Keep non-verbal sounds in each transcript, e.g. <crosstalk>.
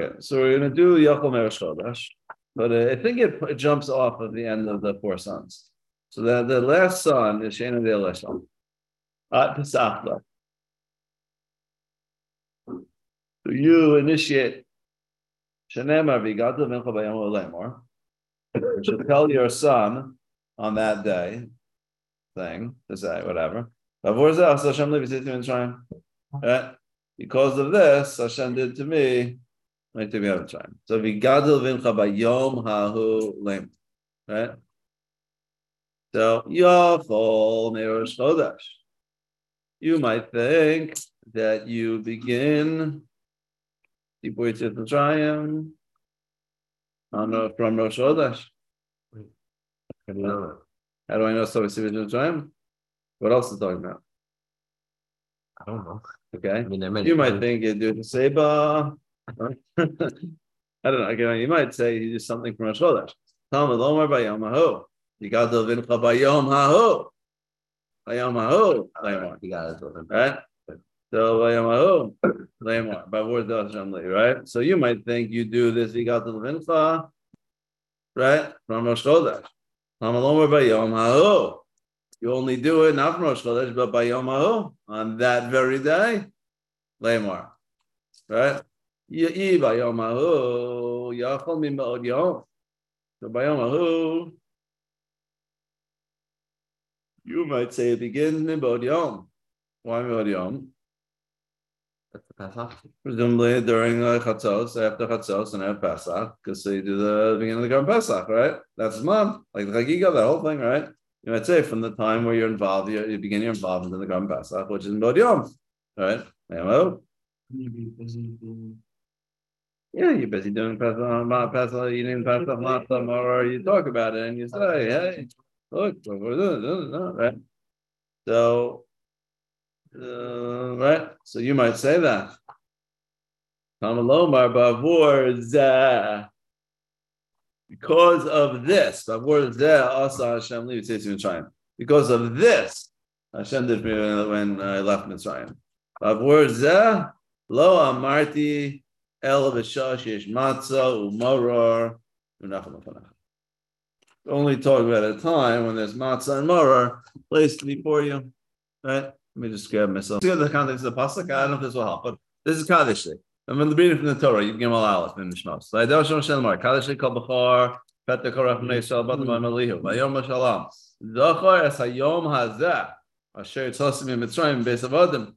Okay, so we're gonna do Yachol Mai'Rosh Chodesh, but uh, I think it, it jumps off of the end of the four sons. So the, the last son is Shana de. At Pesachla. So you initiate Shanemar Vigadu Mincha Bayam Lemor. You should tell your son on that day thing to say whatever. Right? Because of this, Hashem did to me Right to be other time. So vigadol vincha bayom hahu lem. Right? So yachol nerosh chodesh. You might think that you begin Yetzias Mitzrayim on from Rosh Chodesh. How do I know so Mitzrayim? What else is talking about? I don't know. Okay. I mean, are You might think you do the Seba. I don't know. Again, you might say you do something from Rosh Chodesh. Talmud Lomar Bayom Hahu. You got the Vincha Bayom Hahu. Bayom Hahu. Lamar. You got it. Right? So Bayom Hahu. Lamar. By word of Hashem right? So you might think you do this. You got the Vincha. Right? From Rosh Chodesh. Talmud Lomar Bayom Hahu. You only do it not from Rosh Chodesh, but by Yom Hahu on that very day. Lamar. Right? Ya'i by Yom Hahu. Yachol mi me'od yom. So by Yom Hahu, you might say it begins in Bod Yom. Why Yom? That's the Pesach. Presumably during uh, Chatzos, after Chatzos and after Pesach, because they do the beginning of the Korban Pesach, right? That's the month, like the Chagiga, that whole thing, right? You might say from the time where you're involved, you you begin your involvement in the Korban Pesach, which is in Bod Yom, right? Hello? Yeah, you're busy doing Pesach, not Pesach, eating Pesach, matzah, or you talk about it and you say, hey, look, right? So, uh, right? So you might say that. Talmud Lomar bavur zeh. Because of this, bavur zeh asa Hashem li. Because of this, Hashem did me when I left Mitzrayim. Bavur zeh lo amarti Only talk about a time when there's matzah and maror placed before you. Right? Let me just grab myself. See the context of the pasuk. I don't know if this will help, but this is Kaddish. I'm in the reading from the Torah. You can give all Aleph in Mishmos. So I don't show Shalmar. Kaddish kol b'chor. Pet the korach b'nei Yisrael bat b'may malihu. Vayom shalom. Zachor es hayom hazeh. Asher tzosim in Mitzrayim beis avodim.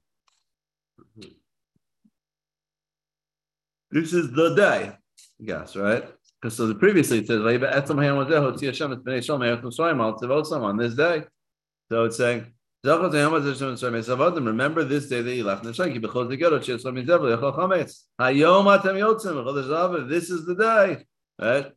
This is the day. Yes, right? Because so the previously it says "Vayiba etzem hayom hazeh hotzi Hashem et b'nei Yisrael me'eretz Mitzrayim al tivosam on this day. So it's saying. Remember this day that you left Echol This is the day, right?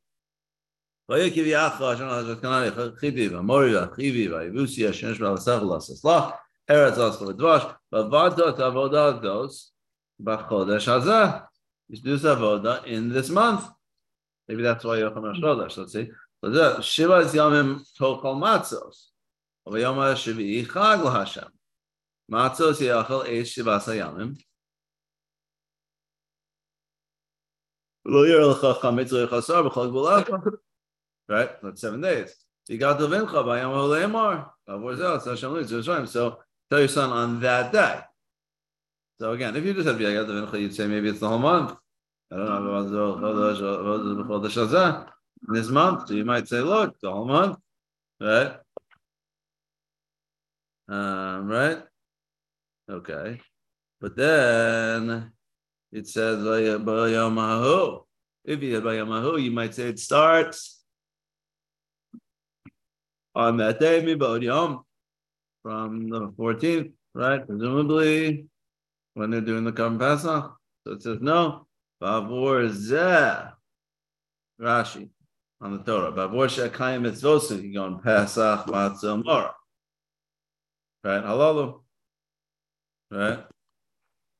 Eretz Askel V'Dvash V'Vadot Avodah Dos B'Chodesh used to do Savoda in this month. Maybe that's why Yocham So let's see. Shiva is Yomim Tokal Matzos. Yom HaShivi Chag L'Hashem. Matzos Yachal Eish Shivasa Yomim. Right? That's seven days. You got the Vincha by Yom HaLeimar. So tell your son on that day. So again, if you just have Yagat the vincha, you'd say maybe it's the whole month. I don't know. In this month, so you might say, look, the whole month. Right? Um, right? Okay. But then it says Bayamahu. If you have Bayamahu, you might say it starts on that day, Yom, from the 14th, right? Presumably when they're doing the Korban Pesach. So it says no. Bavur Zeh. Rashi on the Torah. Bavur Shekayim Mitzvosim, you go on Pesach, Matzah, Morah right? Halalu, right?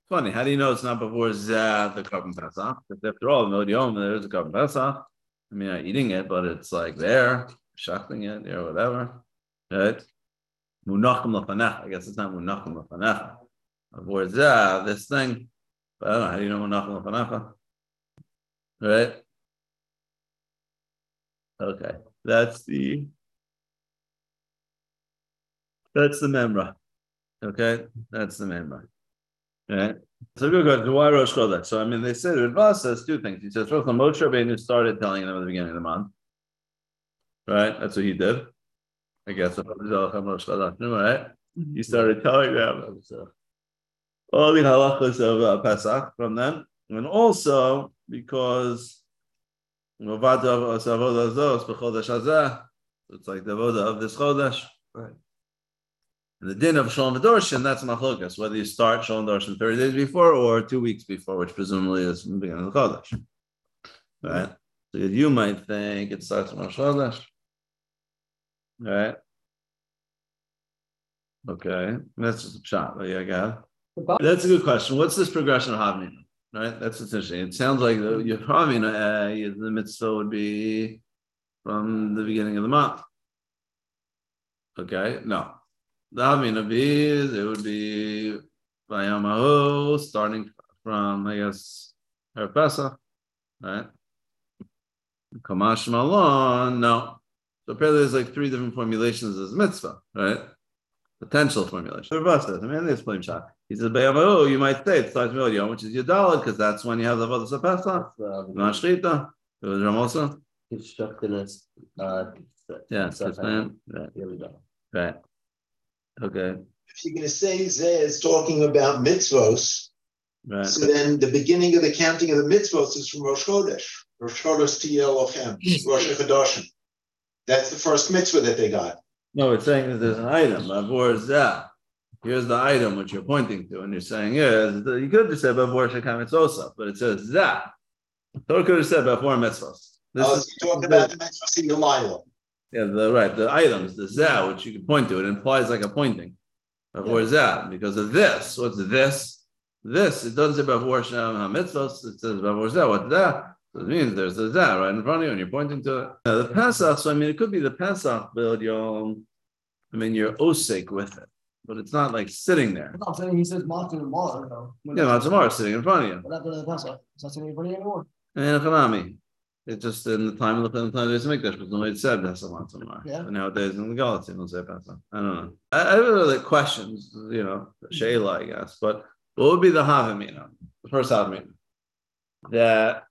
Funny, how do you know it's not before Zah the Korban Pesach? Because after all, no yom there is a Korban Pesach. I mean, not eating it, but it's like there, shachting it, or whatever, right? Munachim lafanach. I guess it's not munachim lafanach. Before Zah, this thing. But I don't know how do you know munachim lafanach? Right? Okay. That's the that's the memra. Okay, that's the memra. Right. So good question. Why Rosh Chodesh? So I mean, they said Radva says two things. He says first, Moshe Rabbeinu started telling them at the beginning of the month. Right. That's what he did. I guess right. He started telling them all the halachas of uh, Pesach from them, and also because it's like the voda of this chodesh. Right. And The din of Shalom Dorshan, that's machlokas, whether you start Shalom Dorshan 30 days before or two weeks before, which presumably is the beginning of the Chodesh. Right? So you might think it starts from Chodesh. Right? Okay, that's just a shot. But yeah, go That's a good question. What's this progression of Havmina? Right? That's interesting. It sounds like the, your Havmina, uh, the mitzvah would be from the beginning of the month. Okay, no. The Havmina is it would be Vayamahu, starting from, I guess, Her Pesach, right? Kamash Malon, no. So apparently there's like three different formulations as mitzvah, right? Potential formulation. I mean, this flame shot. He says, oh, you might say it starts Yom, which is your dollar, because that's when you have the Avodah Pesach. Mashchita. It was Ramosa. Constructed as, uh, yeah, right. Here we go. Right. Okay. If you're going to say Zeh is talking about mitzvos, right. so then the beginning of the counting of the mitzvos is from Rosh Chodesh. Rosh Chodesh Tiyel Lochem, Rosh Chodesh. That's the first mitzvah that they got. No, it's saying that there's an item. Bavor Zeh. Here's the item which you're pointing to, and you're saying, yeah, you could have just said Bavor Shekam but it says Zeh. Torah could have said Bavor Mitzvos. This oh, is talking about the mitzvahs in Delilah. Yeah, the right, the items, the zah, which you can point to, it implies like a pointing. Before yeah. zah, because of this. What's this? This, it doesn't say before Shem HaMitzvos, uh, it says before zah. What's that? So it means there's a zah right in front of you and you're pointing to it. Now, the Pesach, so I mean, it could be the Pesach build Yom. I mean, you're osik with it, but it's not like sitting there. I'm saying he says Matzah and Mar, though. Yeah, Matzah Mar sitting in front of you. But after the Pesach, it's not sitting in front of you anymore. And Chanami. It's just in the time of the time there's a mikdash, but nobody said Pesach tomorrow. Yeah. And nowadays in the Galatz, don't say Pesach. I don't know. I, I have other questions, you know, Shayla, I guess. But what would be the Havamina? The first Havamina. That,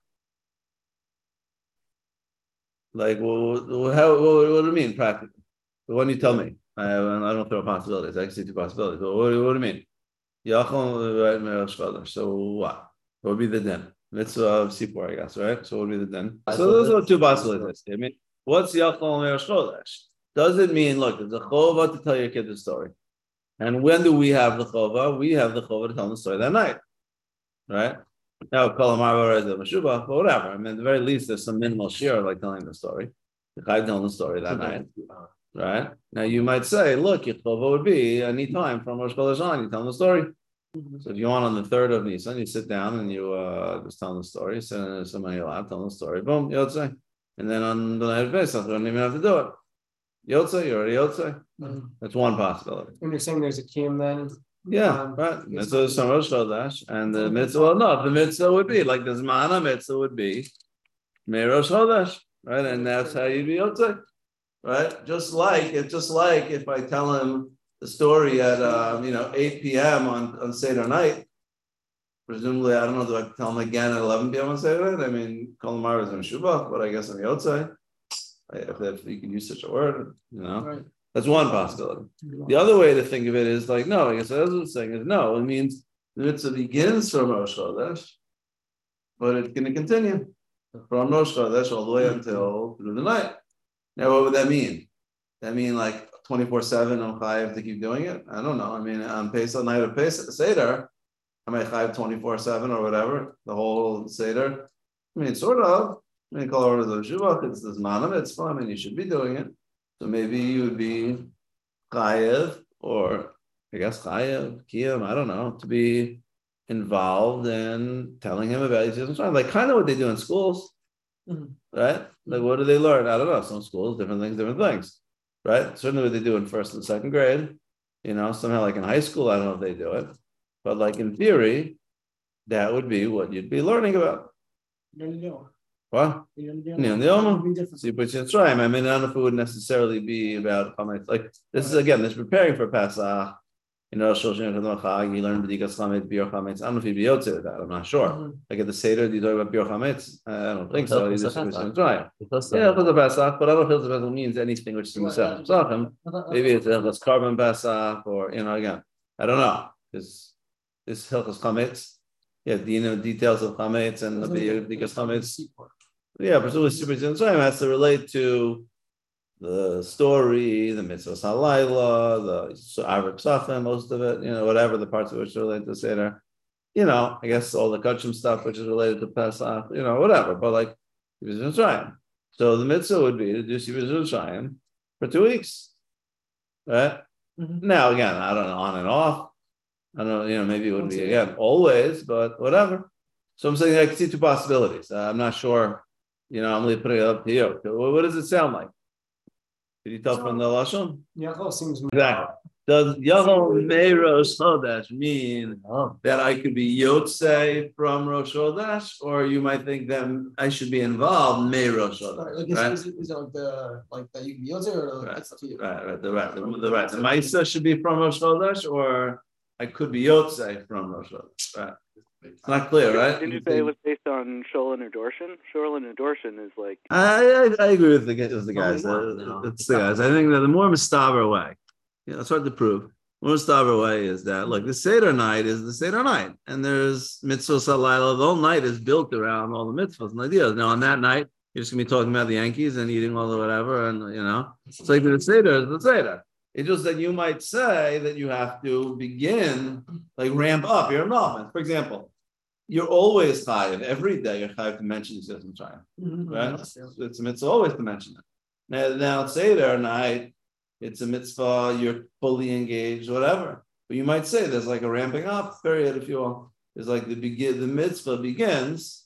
like, well, how, what, what do you mean practically? The one you tell me. I, I don't throw possibilities. I can see two possibilities. But what, what do you mean? So what? What would be the din? mitzvah of Sipur, I guess, right? So what would be the din? So those are two possibilities. I mean, what's Yachol Me'er Chodesh? Does it mean, look, there's a chova to tell your kid the story? And when do we have the chova? We have the chova to tell them the story that night, right? Now, call him Mashubah, but whatever. I mean, at the very least, there's some minimal share like telling the story. The guy telling the story that night, right? Now, you might say, look, your chova would be any time from Rosh Chodesh on, you tell them the story. So if you want on the third of Nisan, you sit down and you uh, just tell them the story. So somebody allowed tell them the story. Boom, Yotze. And then on the night of Pesach, you don't even have to do it. Yotze, you're already Yotze. Mm-hmm. That's one possibility. And you're saying there's a kim then? Yeah, um, right. Mitzvah is Rosh Chodesh, and the mitzvah. Well, no, the mitzvah would be like the Zmana mitzvah would be Merosh Chodesh, right? And that's how you'd be Yotze, right? Just like it's just like if I tell him the story at um, you know 8 p.m. on on Seder night. Presumably, I don't know. Do I tell him again at 11 p.m. on Seder night? I mean, Kolmar is in Shubach, but I guess on the outside, if, if you can use such a word, you know, right. that's one possibility. The other way to think of it is like, no, I guess that's what I'm saying is no. It means the mitzvah begins from Rosh Chodesh, but it's going to continue from Rosh Chodesh all the way until through the night. Now, what would that mean? That mean like 24 7 I'm chayiv to keep doing it? I don't know. I mean, on Pesach night of Pesach Seder, am I chayiv 24 7 or whatever? The whole Seder? I mean, sort of. I mean, call it the Shuvach, it's this manam, it's fun, mean, you should be doing it. So maybe you would be chayiv, or I guess chayiv, kiyam, I don't know, to be involved in telling him about his like kind of what they do in schools, mm-hmm. <laughs> right? Like, what do they learn? I don't know. Some schools, different things, different things right? Certainly what they do in first and second grade. You know, somehow like in high school, I don't know if they do it, but like in theory, that would be what you'd be learning about. There you go. What? You know, Yeah, the Omer. Be. So you put your Mitzrayim. I mean, I don't know if it would necessarily be about. Like this is again, this preparing for Pesach. You know, Shoshan Chadon Chag. You learn B'dikas Chametz, Biur Chametz. I don't know if you'd be yotze with that. I'm not sure. Mhm. Like at the Seder, do you talk about Biur Chametz? I don't think so. You just put your Mitzrayim. Yeah, for the Pesach, but I don't if the Pesach means anything which is in the Pesach. Maybe it's Hilchas Korban Pesach, or you know, again, I don't know. Because this Hilchas Chametz, yeah, do you know details of Chametz and the B'dikas Chametz? Yeah, presumably Super Mitzrayim has to relate to the story, the mitzvah halayla, the Arab Psachim, most of it, you know, whatever the parts of which are related to Seder. You know, I guess all the kachim stuff which is related to Pesach, you know, whatever. But like Yetzias Mitzrayim. So the mitzvah would be to do Yetzias Mitzrayim for two weeks, right? Mhm. Now again, I don't know, on and off. I don't know, you know, maybe it would be again always, but whatever. So I'm saying I can see two possibilities. Uh, I'm not sure. You know, I'm really putting it up to you. What does it sound like? Did you tell from the lashon? Yaakov seems. Exactly. Does Yachol Chodesh mean Oh, that I could be Yotze from Rosh Chodesh, or you might think that I should be involved Meirosh Right, Chodesh? Like, is, Right, is, it- is it like the, like that you can use it or Right. that's up to you? right, right, the right, the the right. The Maisa should be from Rosh Chodesh, or I could be Yotze from Rosh Chodesh. Right. It's not clear, right? Didn't you say it was based on Sholin or Dorshan? Sholin and Dorshan is like I, I I agree with the with the guys. we want, Uh. It's the guys. I think that the more Mustaver way, you know, it's hard to prove. More Mustaver way is that look, the Seder night is the Seder night, and there's mitzvahs halayla. The whole night is built around all the mitzvahs and ideas. Now on that night, you're just gonna be talking about the Yankees and eating all the whatever, and you know, it's like the Seder is the Seder. It's just that you might say that you have to begin like ramp up your involvement. For example, you're always chayiv every day. You're chayiv to mention system trying Mhm. right? Yes. It's a mitzvah always to mention it. Now, now Seder night, it's a mitzvah, you're fully engaged, whatever. But you might say there's like a ramping up period, if you will. It's like the begin the mitzvah begins,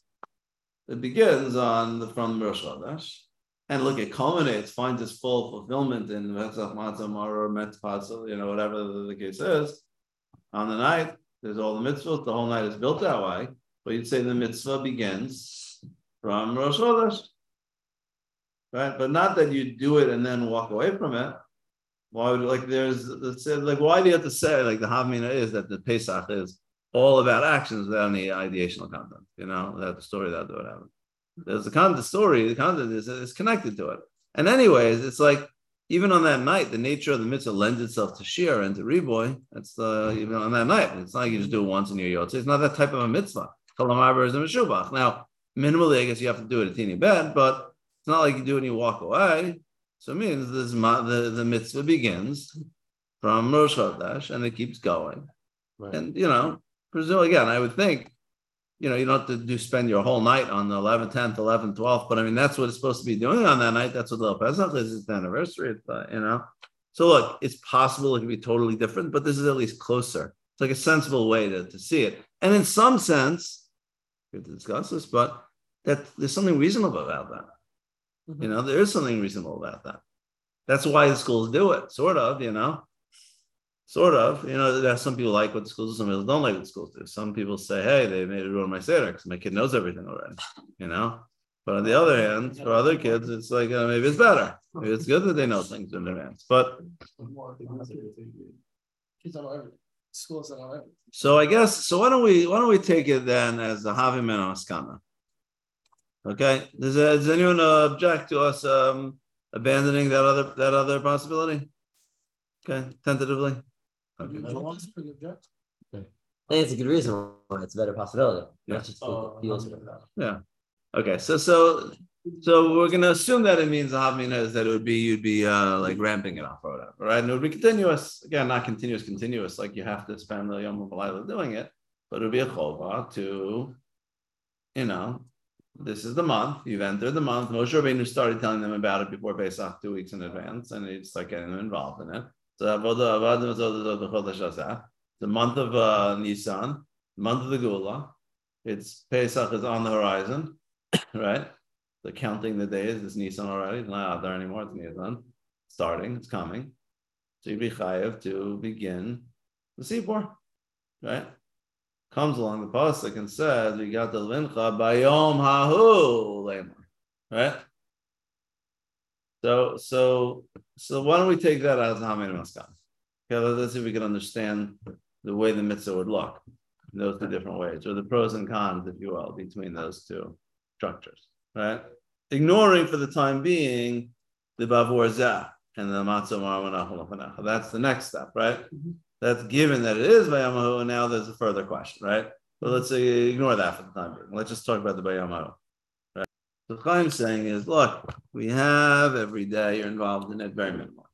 it begins on the from Rosh Chodesh. And look, it culminates, finds its full fulfillment in Vetzach Matzah or Metzpah, you know, whatever the, case is. On the night, there's all the mitzvahs, the whole night is built that way. But you'd say the mitzvah begins from Rosh Chodesh. Right? But not that you do it and then walk away from it. Why would like there's like why do you have to say like the Havmina is that the Pesach is all about actions without any ideational content, you know, that the story that whatever. There's the content, the story, the content is, is connected to it. And anyways, it's like even on that night, the nature of the mitzvah lends itself to shear and to reboy. That's the uh, even on that night. It's not like you just do it once in your yotze. It's not that type of a mitzvah. Kalamar is a meshubach. Now, minimally, I guess you have to do it a teeny bit, but it's not like you do it and you walk away. So it means this the, the mitzvah begins from Rosh Chodesh and it keeps going. right. And you know, presumably again, I would think, you know, you don't have to do spend your whole night on the 11th, 10th, 11th, 12th, but I mean, that's what it's supposed to be doing on that night. That's what the Pesach is, it's the anniversary, it's, uh, you know. So look, it's possible it could be totally different, but this is at least closer. It's like a sensible way to, to see it. And in some sense, we have to discuss this, but that there's something reasonable about that. You know, there is something reasonable about that. That's why the schools do it, sort of, you know. Sort of, you know, there's some people like what the schools do, some people don't like what the schools do. Some people say, hey, they made it ruin my Seder because my kid knows everything already, you know. But on the other hand, for other kids, it's like uh, maybe it's better. Maybe it's good that they know things in advance. But Kids don't know everything. Schools don't know everything. so I guess so. Why don't we why don't we take it then as a Havim and a Maskana? Okay. Does, uh, does anyone uh, object to us um, abandoning that other that other possibility? Okay, tentatively. Okay. Everyone's. I think it's a good reason why it's a better possibility. Yeah. Not just feels Yeah. Okay. So so so we're gonna assume that it means the Havmina is that it would be you'd be uh like ramping it up or whatever, right? And it would be continuous. Again, not continuous, continuous, like you have to spend the Yom Malayla doing it, but it would be a chova to, you know, this is the month, you've entered the month. Moshe Rabbeinu started telling them about it before Pesach two weeks in advance, and he'd start getting them involved in it. So Avodah- the month of uh, Nisan, month of the Gula. It's Pesach is on the horizon, right? The counting the days is Nisan already. It's not out there anymore. It's Nisan. Starting, it's coming. So you'd be chayav to begin the Sipur, right? comes along the pasuk and says, "We got the lincha bayom hahu lemor," right? So, so, so why don't we take that as Hamin Maskan? Okay, let's see if we can understand the way the mitzvah would look in those two different ways, or the pros and cons, if you will, between those two structures, right? Ignoring for the time being the bavur zah and the matzah marmanach That's the next step, right? Mm-hmm. That's given that it is bayamahu, and now there's a further question, right? But let's say ignore that for the time being. Let's just talk about the bayamahu. So what I'm saying is, look, we have every day you're involved in it very minimal.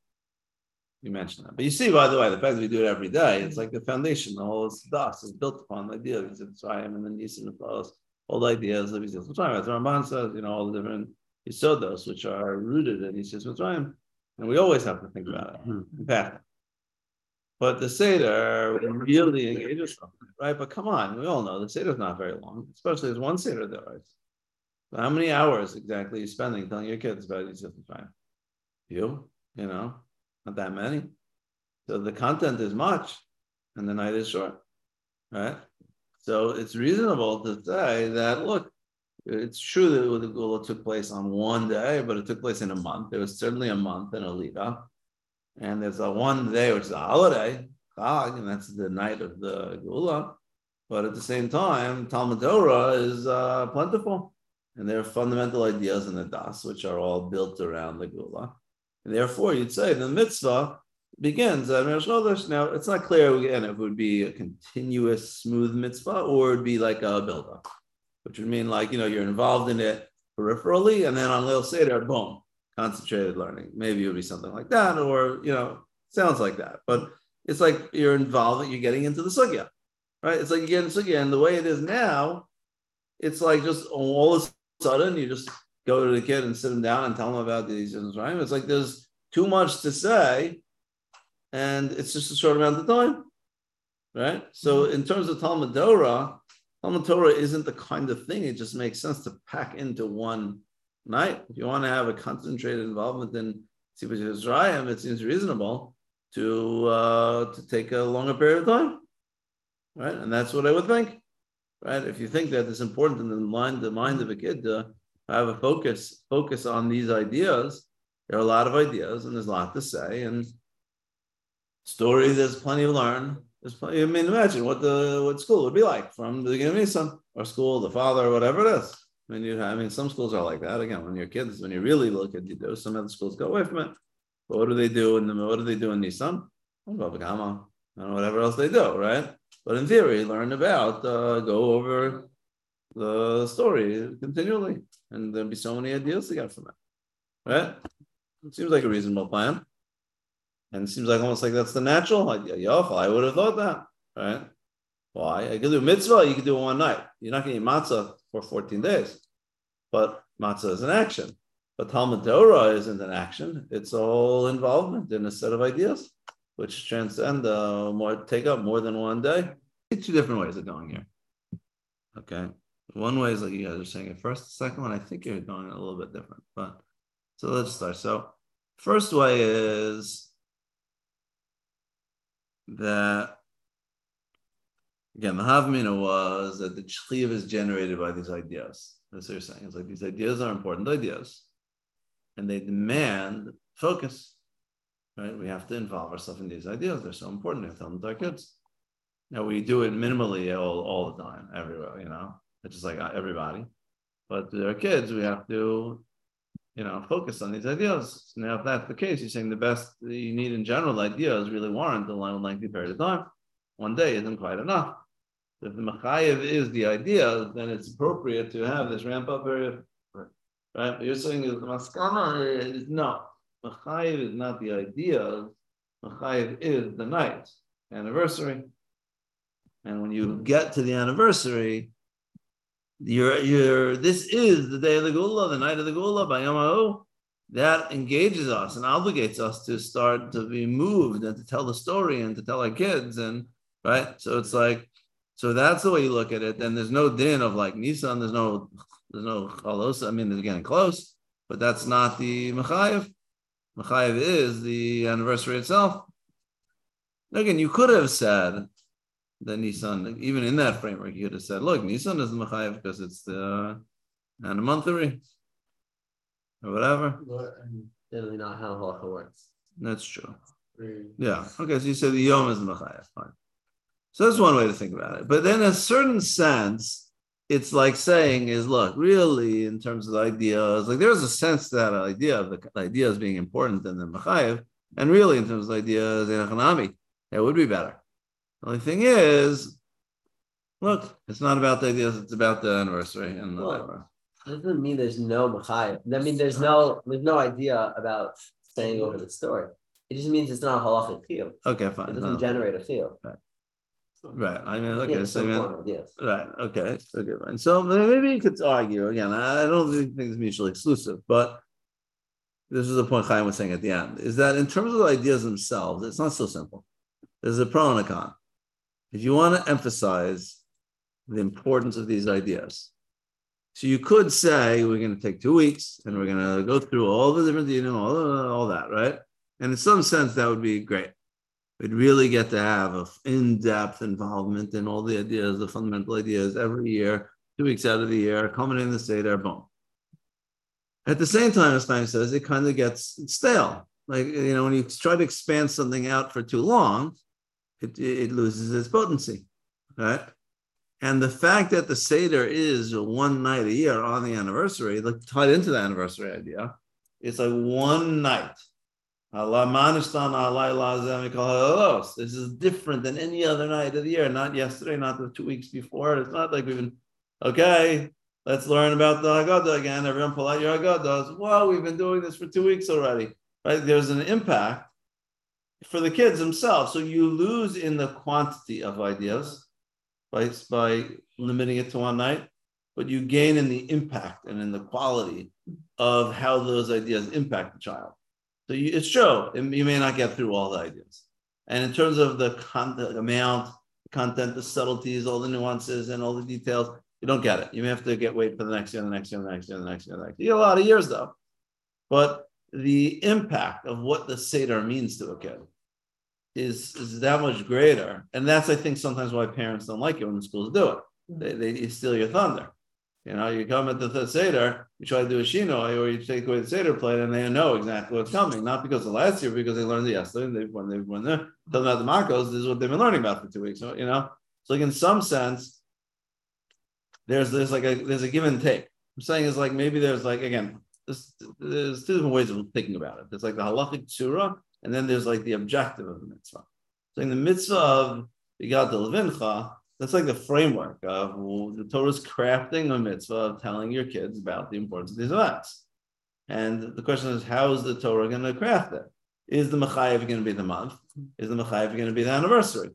You mentioned that. But you see, by the way, the fact that we do it every day, it's like the foundation, the whole das is built upon the idea of Mitzrayim and the Nisan and flows, all the ideas of Yetzias Mitzrayim. The Ramban says, you know, all the different Yisodos, which are rooted in Yetzias Mitzrayim. And we always have to think about it hmm. in fact. But the Seder really engages it, right? But come on, we all know the Seder is not very long, especially as one Seder there, right? So how many hours exactly are you spending telling your kids about Yetzias Mitzrayim? You, you know, not that many. So the content is much and the night is short, right? So it's reasonable to say that, look, it's true that the Gula took place on one day, but it took place in a month. There was certainly a month in a lead up. And there's a one day, which is a holiday, Chag, and that's the night of the Gula. But at the same time, Talmud Torah is uh, plentiful. And there are fundamental ideas in the Das, which are all built around the Gula. And therefore, you'd say the mitzvah begins at Rosh Chodesh. Now, it's not clear again if it would be a continuous, smooth mitzvah or it'd be like a build-up, which would mean like, you know, you're involved in it peripherally, and then on Lil Seder, boom, concentrated learning. Maybe it would be something like that, or, you know, sounds like that. But it's like you're involved, you're getting into the sugya, right? It's like you get into sugya, and the way it is now, it's like just all a sudden you just go to the kid and sit him down and tell him about these things, right? It's like there's too much to say, and it's just a short amount of time, right? So in terms of Talmud Torah, Talmud Torah isn't the kind of thing it just makes sense to pack into one night. If you want to have a concentrated involvement in Tzibur Yisrael, it seems reasonable to uh, to take a longer period of time, right? And that's what I would think, right? If you think that it's important in the mind the mind of a kid to have a focus focus on these ideas, there are a lot of ideas and there's a lot to say and story. There's plenty to learn. There's plenty. I mean, imagine what the what school would be like from the beginning of Nissan or school, the father, or whatever it is. I mean, you, I mean, some schools are like that. Again, when you're kids, when you really look at do some other schools go away from it. But what do they do in the what do they do in Nissan? And whatever else they do, right? But in theory, learn about, uh, go over the story continually, and there'll be so many ideas to get from it, right? It seems like a reasonable plan, and it seems like almost like that's the natural idea. Yof, I would have thought that, right? Why? I could do mitzvah, you could do it one night. You're not going to eat matzah for 14 days, but matzah is an action. But Talmud Torah isn't an action; it's all involvement in a set of ideas, which transcend uh, more, take up more than one day. Two different ways of going here. Okay. One way is like you guys are saying it first. The second one, I think you're going a little bit different. But so let's start. So first way is that again the Havmina was that the chliv is generated by these ideas. That's what you're saying. It's like these ideas are important ideas, and they demand focus. Right? We have to involve ourselves in these ideas. They're so important. We have to tell them to our kids. Now we do it minimally all, all the time, everywhere, you know it's just like uh, everybody. But to our kids, we have to, you know, focus on these ideas. Now, if that's the case, you're saying the best you need in general ideas really warrant a long, lengthy period of time. One day isn't quite enough. If the machayev is the idea, then it's appropriate to have this ramp up period. Right. But you're saying the maskana is no. Machayev is not the idea. Machayev is the night anniversary. And when you get to the anniversary, you're, you're, this is the day of the Gula, the night of the Gula, by Yamahu. That engages us and obligates us to start to be moved and to tell the story and to tell our kids. And right. So it's like, so that's the way you look at it. Then there's no din of like Nissan, there's no, there's no chalos. I mean, they're getting close, but that's not the Machayev. Machayev is the anniversary itself. Again, you could have said that Nissan, even in that framework, you could have said, look, Nissan is the Machayev because it's the anniversary or whatever. Generally not how halacha works. That's true. Yeah. Okay. So you said the Yom is Machayev. Fine. So that's one way to think about it. But then, in a certain sense, it's like saying is look, really, in terms of ideas, like there's a sense to that idea of the, ideas being important in the Machayev, and really in terms of ideas in Hanami, it would be better. The only thing is, look, it's not about the ideas, it's about the anniversary and the Well. Doesn't mean there's no machayim. That mean there's no there's no idea about staying over the story. It just means it's not a halachic feel. Okay, fine It doesn't no. generate a feel. Right. I mean, okay. Yeah, so I mean, yes. Right. Okay. Okay. Fine. So maybe you could argue again. I don't think it's mutually exclusive, but this is the point Chaim was saying at the end: is that in terms of the ideas themselves, it's not so simple. There's a pro and a con. If you want to emphasize the importance of these ideas, so you could say we're going to take two weeks and we're going to go through all the different, you know, all, all that, right? And in some sense, that would be great. We'd really get to have an in-depth involvement in all the ideas, the fundamental ideas every year, two weeks out of the year, culminating in the Seder, boom. At the same time, as Stein says, it kind of gets stale. Like, you know, when you try to expand something out for too long, it, it loses its potency, right? And the fact that the Seder is one night a year on the anniversary, like tied into the anniversary idea, it's like one night. Oh, this is different than any other night of the year, not yesterday, not the two weeks before. It's not like we've been, okay, let's learn about the Haggadah again. Everyone pull out your Haggadahs. Well, we've been doing this for two weeks already, right? There's an impact for the kids themselves. So you lose in the quantity of ideas by, by limiting it to one night, but you gain in the impact and in the quality of how those ideas impact the child. So you, it's true. You may not get through all the ideas. And in terms of the content, amount, content, the subtleties, all the nuances, and all the details, you don't get it. You may have to get wait for the next year, the next year, the next year, the next year, the next year. You get a lot of years though. But the impact of what the Seder means to a kid is, is that much greater. And that's, I think, sometimes why parents don't like it when the schools do it. They, they steal your thunder. You know, you come at the th- Seder, you try to do a Shinoi, or you take away the Seder plate, and they know exactly what's coming. Not because of last year, because they learned it yesterday. And they, when they when they're talking about the Marcos, this is what they've been learning about for two weeks. So, you know, so like in some sense, there's there's like a there's a give and take. I'm saying is like maybe there's like again, this, there's two different ways of thinking about it. There's like the halachic surah, and then there's like the objective of the mitzvah. So in the mitzvah of the Levincha, that's like the framework of the Torah's crafting a mitzvah of telling your kids about the importance of these events. And the question is, how is the Torah going to craft it? Is the Machayev going to be the month? Is the Machayev going to be the anniversary?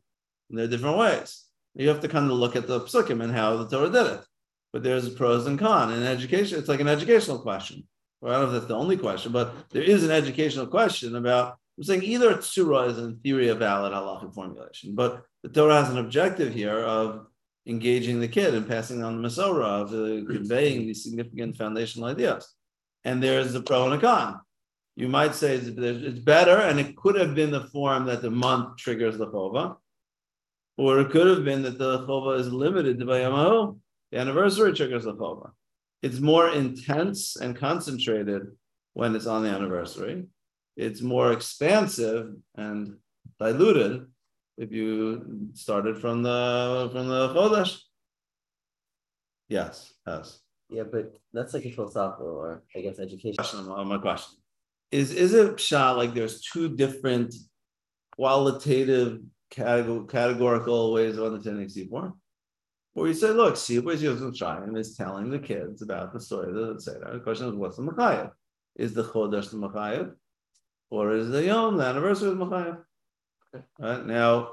And there are different ways. You have to kind of look at the psukim and how the Torah did it. But there's pros and cons. In education, it's like an educational question. Well, I don't know if that's the only question, but there is an educational question about. I'm saying either tsura is in theory a valid halachic formulation, but the Torah has an objective here of engaging the kid and passing on the Masorah, of uh, <clears throat> conveying these significant foundational ideas. And there's a pro and a con. You might say it's, it's better, and it could have been the form that the month triggers the chova, or it could have been that the chova is limited to Bayamahu. The anniversary triggers the chova. It's more intense and concentrated when it's on the anniversary. It's more expansive and diluted if you started from the from the chodesh. Yes, yes. Yeah, but that's like a philosophical or I guess education. Question on my question is: Is it shot like there's two different qualitative categ- categorical ways of understanding Sipor? Or you say, look, Sipor is using Shayim is telling the kids about the story of the Seder. The question is, what's the Machayev? Is the Chodesh the Machayev? Or is the Yom the anniversary of Machayev? Right now,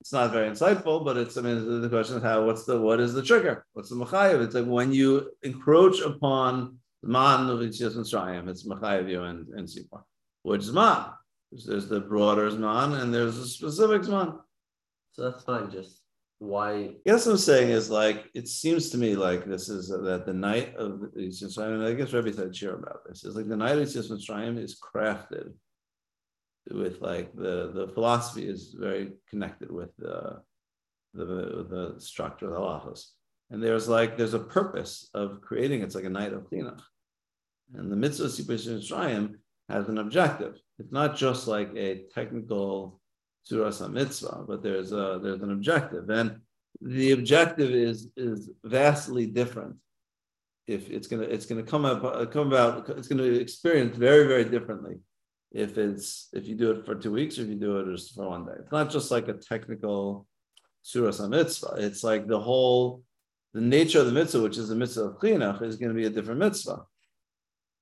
it's not very insightful, but it's I mean the question is how what's the what is the trigger? What's the machayev? It's like when you encroach upon the man of Yitzchak and Shayim, it's machayev you and, and Sipar. Which Zman? There's the broader man and there's a specific man. So that's fine. Just why I guess what I'm saying is like it seems to me like this is uh, that the night of Yitzchak Shayim, I guess Rebbe said cheer about this. It's like the night of Yitzchak Shayim is crafted with like the the philosophy is very connected with the the the structure of the halachas. And there's like there's a purpose of creating. It's like a night of chinuch, and the mitzvah of Sipur Shrayim has an objective. It's not just like a technical surah mitzvah, but there's a there's an objective, and the objective is is vastly different. If it's gonna it's gonna come up come about it's gonna experience very very differently if it's if you do it for two weeks or if you do it just for one day. It's not just like a technical surah mitzvah. It's like the whole the nature of the mitzvah, which is the mitzvah of chinuch, is going to be a different mitzvah.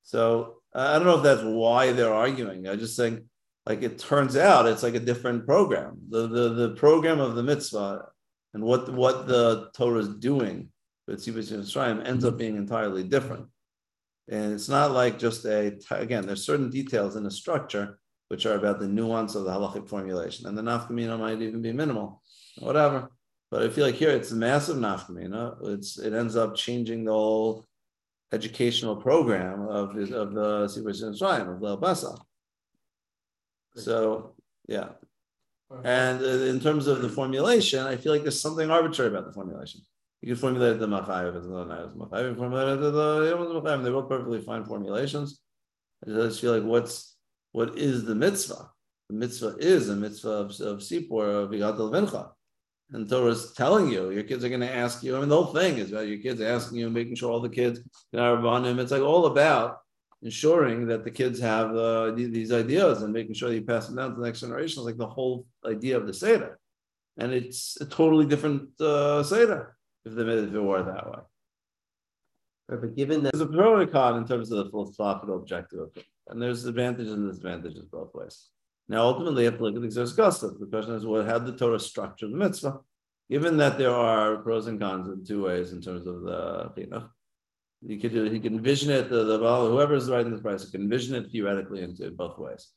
So I don't know if that's why they're arguing. I just think like it turns out it's like a different program. The the, the program of the mitzvah and what what the Torah is doing with Tzibus Yisrael ends up being entirely different. And it's not like just a again. There's certain details in the structure which are about the nuance of the halachic formulation, and the nafkamina might even be minimal, whatever. But I feel like here it's a massive nafkamina. It's it ends up changing the whole educational program of of the Tzibus Yisrael of the Basa. So yeah, and uh, in terms of the formulation, I feel like there's something arbitrary about the formulation. You can formulate the machayev as as machayev. Formulate the machayev. They're both perfectly fine formulations. I just feel like what's what is the mitzvah? The mitzvah is a mitzvah of, of sipur of yigadol vincha. And Torah is telling you, your kids are going to ask you. I mean, the whole thing is about your kids asking you, making sure all the kids are on him. It's like all about ensuring that the kids have uh, these ideas and making sure that you pass them down to the next generation. It's like the whole idea of the Seder. And it's a totally different uh, Seder if, the, if it were that way. Right, but given that there's a pro and con in terms of the philosophical objective of it, and there's advantages and disadvantages both ways. Now, ultimately, you have to look at the Exercise The question is, well, how did the Torah structure the mitzvah? Given that there are pros and cons in two ways in terms of the chinuch, you could do he can envision it. The, the whoever is writing this price can envision it theoretically into both ways.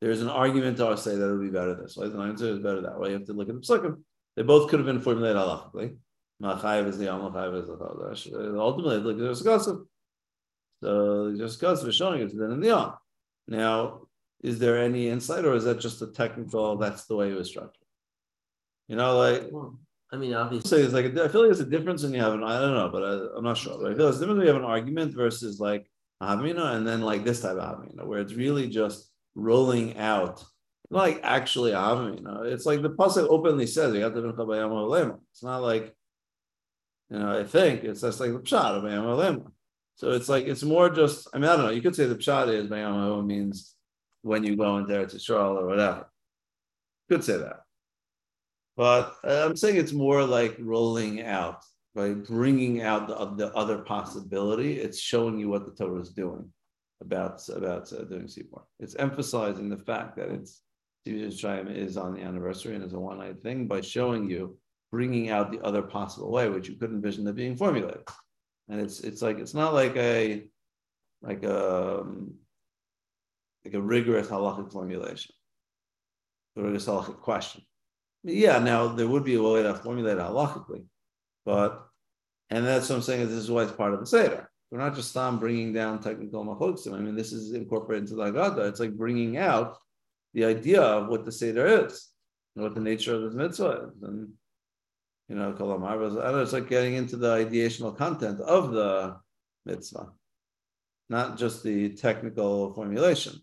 There's an argument to say that it would be better this way. The answer is better that way. You have to look at the psukim. They both could have been formulated halachically. Machayev is the Yom, Machayev is the Chodesh. Ultimately, look at the Gossip. So just Gossip is showing it's then in the Yom. Now, is there any insight, or is that just a technical? That's the way it was structured. You know, like. Hmm. I mean, obviously, it's like I feel like it's a difference when you have an. I don't know, but I, am not sure. But I feel it's different when you have an argument versus like Havmina, and then like this type of Havmina, where it's really just rolling out not like actually Havmina. It's like the pasuk openly says you have to be It's not like you know, I think it's just like the pshat of Bayam So it's like it's more just. I mean, I don't know. You could say the pshat is Bayam means when you go into Eretz Yisrael or whatever. Could say that, but I'm saying it's more like rolling out by bringing out the, the other possibility. It's showing you what the Torah is doing about about uh, doing Sipur. It's emphasizing the fact that it's is on the anniversary and is a one night thing by showing you bringing out the other possible way, which you could envision it being formulated. And it's it's like it's not like a like a um, like a rigorous halachic formulation, a rigorous halachic question. Yeah, now there would be a way to formulate it halachically, but and that's what I'm saying. Is this is why it's part of the seder. We're not just on bringing down technical machotzim. I mean, this is incorporated into the Agada. It's like bringing out the idea of what the seder is and what the nature of this mitzvah is, and you know, kalamar. It's like getting into the ideational content of the mitzvah, not just the technical formulation.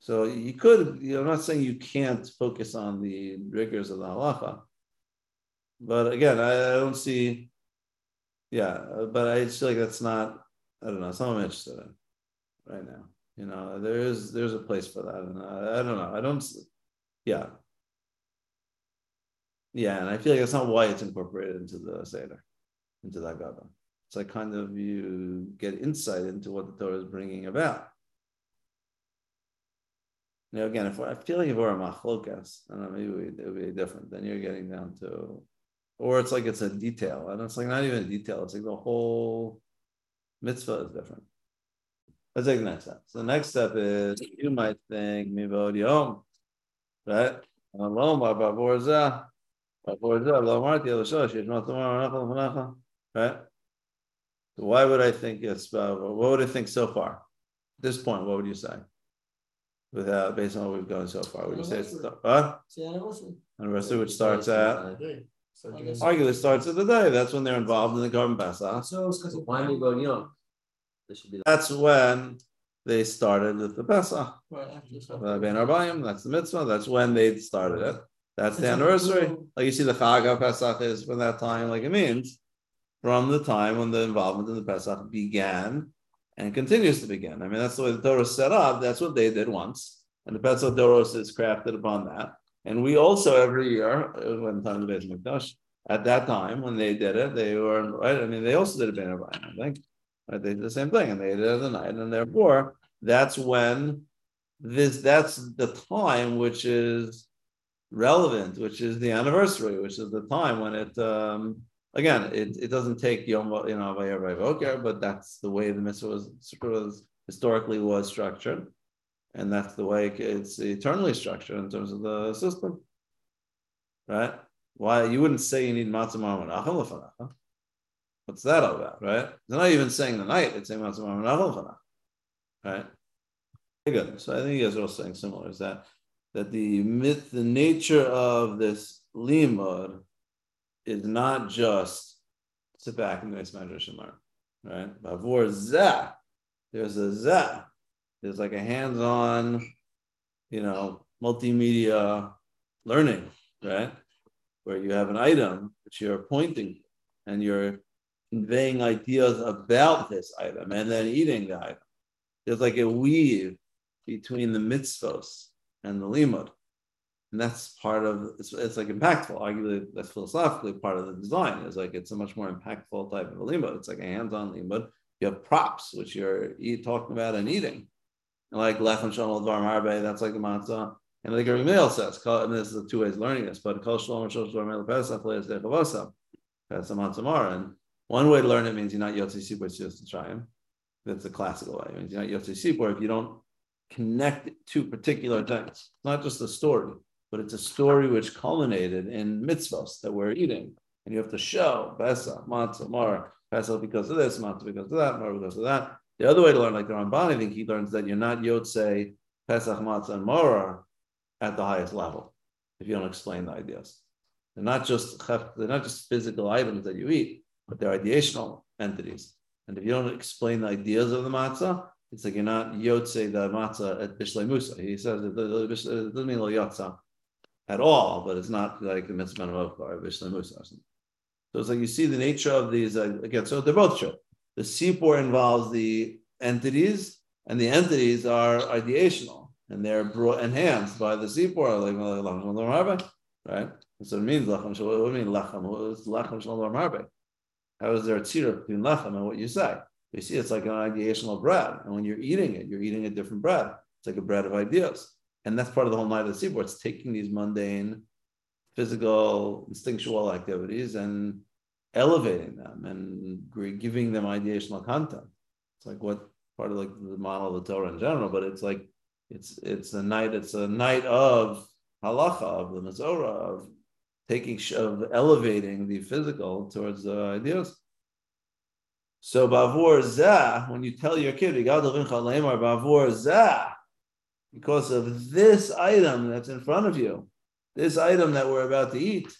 So you could, you know, I'm not saying you can't focus on the rigors of the halacha, but again, I, I don't see, yeah, but I just feel like that's not, I don't know, something I'm interested in right now. You know, there is there's a place for that, and I, I don't know, I don't, yeah, yeah, and I feel like that's not why it's incorporated into the Seder, into the Haggadah. It's like kind of you get insight into what the Torah is bringing about. Now, again, if I feel like if we're a machlokas, I don't know, maybe it would be different. Then you're getting down to, or it's like it's a detail, and it's like not even a detail. It's like the whole mitzvah is different. Let's take the next step. So the next step is you might think mivod yom, right? Right? So why would I think it's, uh, what would I think so far? At this point, what would you say? Without, based on what we've done so far, would you say it's, what? Anniversary, which starts at So I do guess- Arguably starts of the day. That's when they're involved in the Korban Pesach. So it's because of. why do you go Yom? This should be. That's when they started with the Pesach. Right, after this. Uh, Ben Arbayim, that's the mitzvah. That's when they started it. That's the It's like anniversary. Like you see, the Chag of Pesach is from that time. Like it means from the time when the involvement in the Pesach began and continues to begin. I mean, that's the way the Torah is set up. That's what they did once, and the Pesach Doros is crafted upon that. And we also every year, uh, when time of Beis Mikdash, at that time when they did it, they were right. I mean, they also did a Ben I think. Right? They did the same thing, and they did it the night, and therefore that's when this that's the time which is relevant, which is the anniversary, which is the time when it um again it, it doesn't take Yom you know Vayer but that's the way the mitzvah was, was historically was structured, and that's the way it's eternally structured in terms of the system. Right? Why you wouldn't say you need matzah marmanachim lefanacha? What's that all about, right? They're not even saying the night; it's saying matzah marmanachim lefanacha, right? Very good. So I think you guys are all saying similar. Is that that the myth, the nature of this limud is not just sit back and nice measure and learn, right? Bavor zah, there's a zah, there's like a hands-on, you know, multimedia learning, right? Where you have an item which you're pointing and you're conveying ideas about this item and then eating the item. There's like a weave between the mitzvos and the limud. And that's part of it's, it's like impactful. Arguably, that's philosophically part of the design. Is like it's a much more impactful type of a limud. It's like a hands-on limud. You have props which you're eat, talking about and eating, and like lechem shalom dvar marbe. That's like the matzah. And like Gamaliel says, and this is the two ways learning this. But kol shalom shlosh dvar mele pesach leis dechavasa. Matzah And one way to learn it means you're not yotzi sipur Yetzias Mitzrayim. That's the classical way. It means you're not yotzi sipur if you don't connect to particular things. It's not just a story, but it's a story which culminated in mitzvahs that we're eating. And you have to show Pesach, Matzah, Mar, Pesach because of this, Matzah because of that, Mar because of that. The other way to learn, like the Ramban, I think he learns that you're not Yotze, Pesach, Matzah, and at the highest level if you don't explain the ideas. They're not just they're not just physical items that you eat, but they're ideational entities. And if you don't explain the ideas of the matzah, it's like you're not yotze the matzah at bishlei musa. He says it doesn't mean lo yotza at all, but it's not like the mitzvah of bishlei musa. So it's like you see the nature of these uh, again. So they're both true. The sipor involves the entities, and the entities are ideational, and they're brought enhanced by the sipor, like right. So it means lechem. What do you mean lechem? It's lechem shalom harbe. How is there a tzira between lechem and what you say? You see, it's like an ideational bread, and when you're eating it, you're eating a different bread. It's like a bread of ideas, and that's part of the whole night of the seaboard. It's taking these mundane, physical, instinctual activities and elevating them and giving them ideational content. It's like what part of like the model of the Torah in general, but it's like it's it's a night. It's a night of halacha of the Masorah of taking of elevating the physical towards the ideas. So bavur zah, when you tell your kid, bavur zah, because of this item that's in front of you, this item that we're about to eat,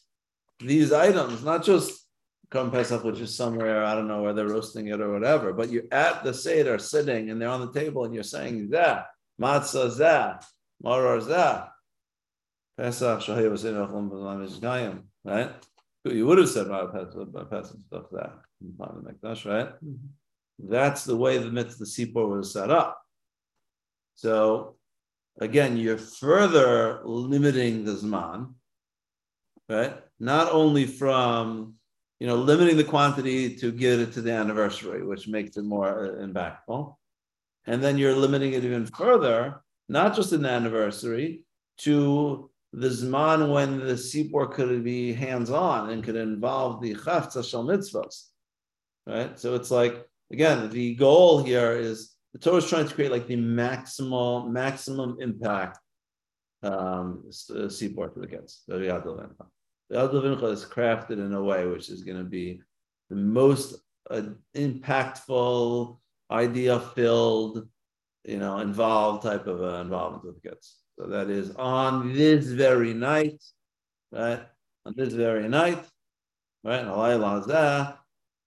these items, not just Korban Pesach, which is somewhere, I don't know where they're roasting it or whatever, but you're at the Seder sitting and they're on the table and you're saying zah, matzah zah, marar zah, Pesach, Shahir Vasin right? You would have said about Pesach stuff that in the Mikdash, right? Mm-hmm. That's the way the mitzvah, the Sipor was set up. So again, you're further limiting the Zman, right? Not only from you know limiting the quantity to get it to the anniversary, which makes it more uh, impactful, and then you're limiting it even further, not just in the anniversary, to the zman when the sipor could be hands-on and could involve the chafza shal mitzvahs, right? So it's like again, the goal here is the Torah is trying to create like the maximal maximum impact um, sipor to the kids. The Yad Levincha is crafted in a way which is going to be the most uh, impactful, idea-filled, you know, involved type of uh, involvement with the kids. So that is on this very night, right? On this very night, right?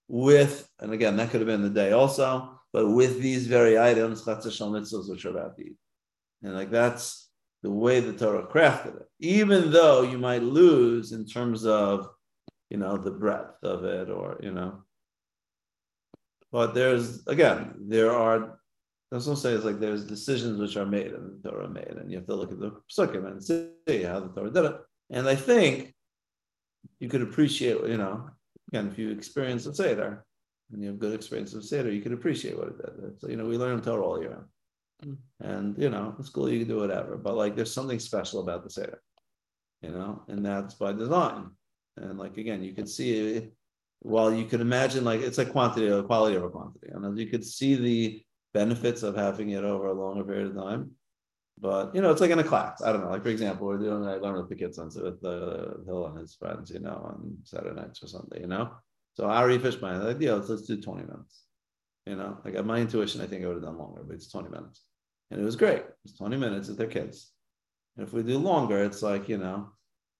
With, and again, that could have been the day also, but with these very items, Chatzah mitzvahs, which are about to eat. And like that's the way the Torah crafted it. Even though you might lose in terms of, you know, the breadth of it or, you know. But there's, again, there are, that's what I'm saying, is like there's decisions which are made and the Torah made, and you have to look at the psukim and see how the Torah did it. And I think you could appreciate, you know, again, if you experience a Seder and you have good experience of Seder, you can appreciate what it did. So, you know, we learn Torah all year. Mm. And, you know, in school you can do whatever, but like there's something special about the Seder, you know, and that's by design. And like, again, you can see, while you can imagine, like, it's a quantity or quality over quantity. And you could see the benefits of having it over a longer period of time. But you know, it's like in a class. I don't know. Like for example, we're doing I learn with the kids on with the Hill and his friends, you know, on Saturday nights or something, you know. So Ari Fishman, the idea let's, let's do 20 minutes. You know, like my intuition, I think I would have done longer, but it's 20 minutes. And it was great. It's 20 minutes with their kids. And if we do longer, it's like, you know,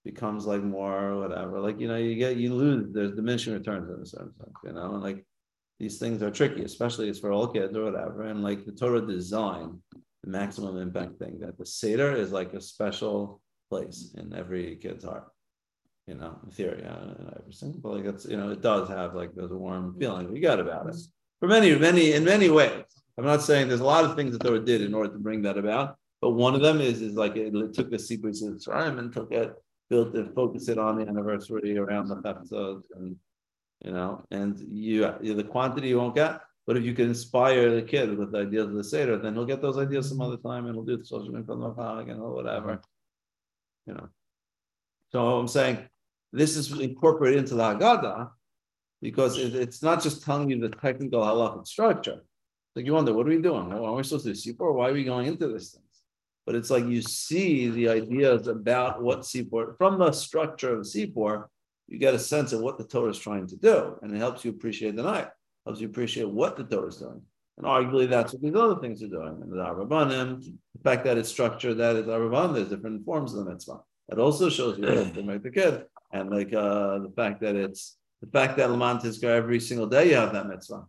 becomes like more whatever. Like, you know, you get you lose, there's diminishing returns in a certain sense, you know, and like these things are tricky, especially it's for all kids or whatever. And like the Torah design the maximum impact thing that the Seder is like a special place in every kid's heart. You know, in theory, uh, every single, but like it's, you know, it does have like those warm feeling we got about it for many, many, in many ways. I'm not saying there's a lot of things that Torah did in order to bring that about, but one of them is is like it, it took the sequence of Tzarayim and took it, built it, focused it on the anniversary around the Chaftzot and you know, and you the quantity you won't get, but if you can inspire the kid with the ideas of the Seder, then he'll get those ideas some other time and he'll do the social media and whatever. You know. So I'm saying this is incorporated into the Haggadah because it, it's not just telling you the technical halachic structure. Like you wonder, what are we doing? Why are we supposed to do Sipur? Why are we going into this things? But it's like you see the ideas about what Sipur, from the structure of Sipur, you get a sense of what the Torah is trying to do, and it helps you appreciate the night helps you appreciate what the Torah is doing. And arguably, that's what these other things are doing. And the Arabanim, the fact that it's structured, that it's Araban, there's different forms of the mitzvah. It also shows you how to make the kid. And like uh, the fact that it's the fact that Laman Tizkar every single day you have that mitzvah.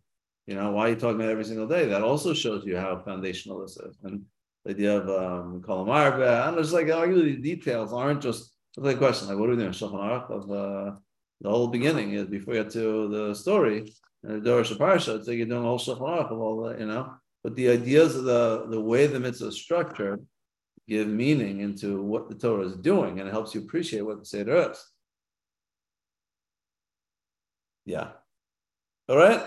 You know, why are you talking about every single day? That also shows you how foundational this is. And the idea of um Kolamarba, and there's like arguably the details aren't just like a question, like what are we doing? Shulchan Aruch of uh, the whole beginning is before you get to the story and the Dorish Parsha, it's like you're doing a whole shulchan of all that, you know. But the ideas of the, the way the mitzvah is structured give meaning into what the Torah is doing, and it helps you appreciate what the Seder is. Yeah. All right.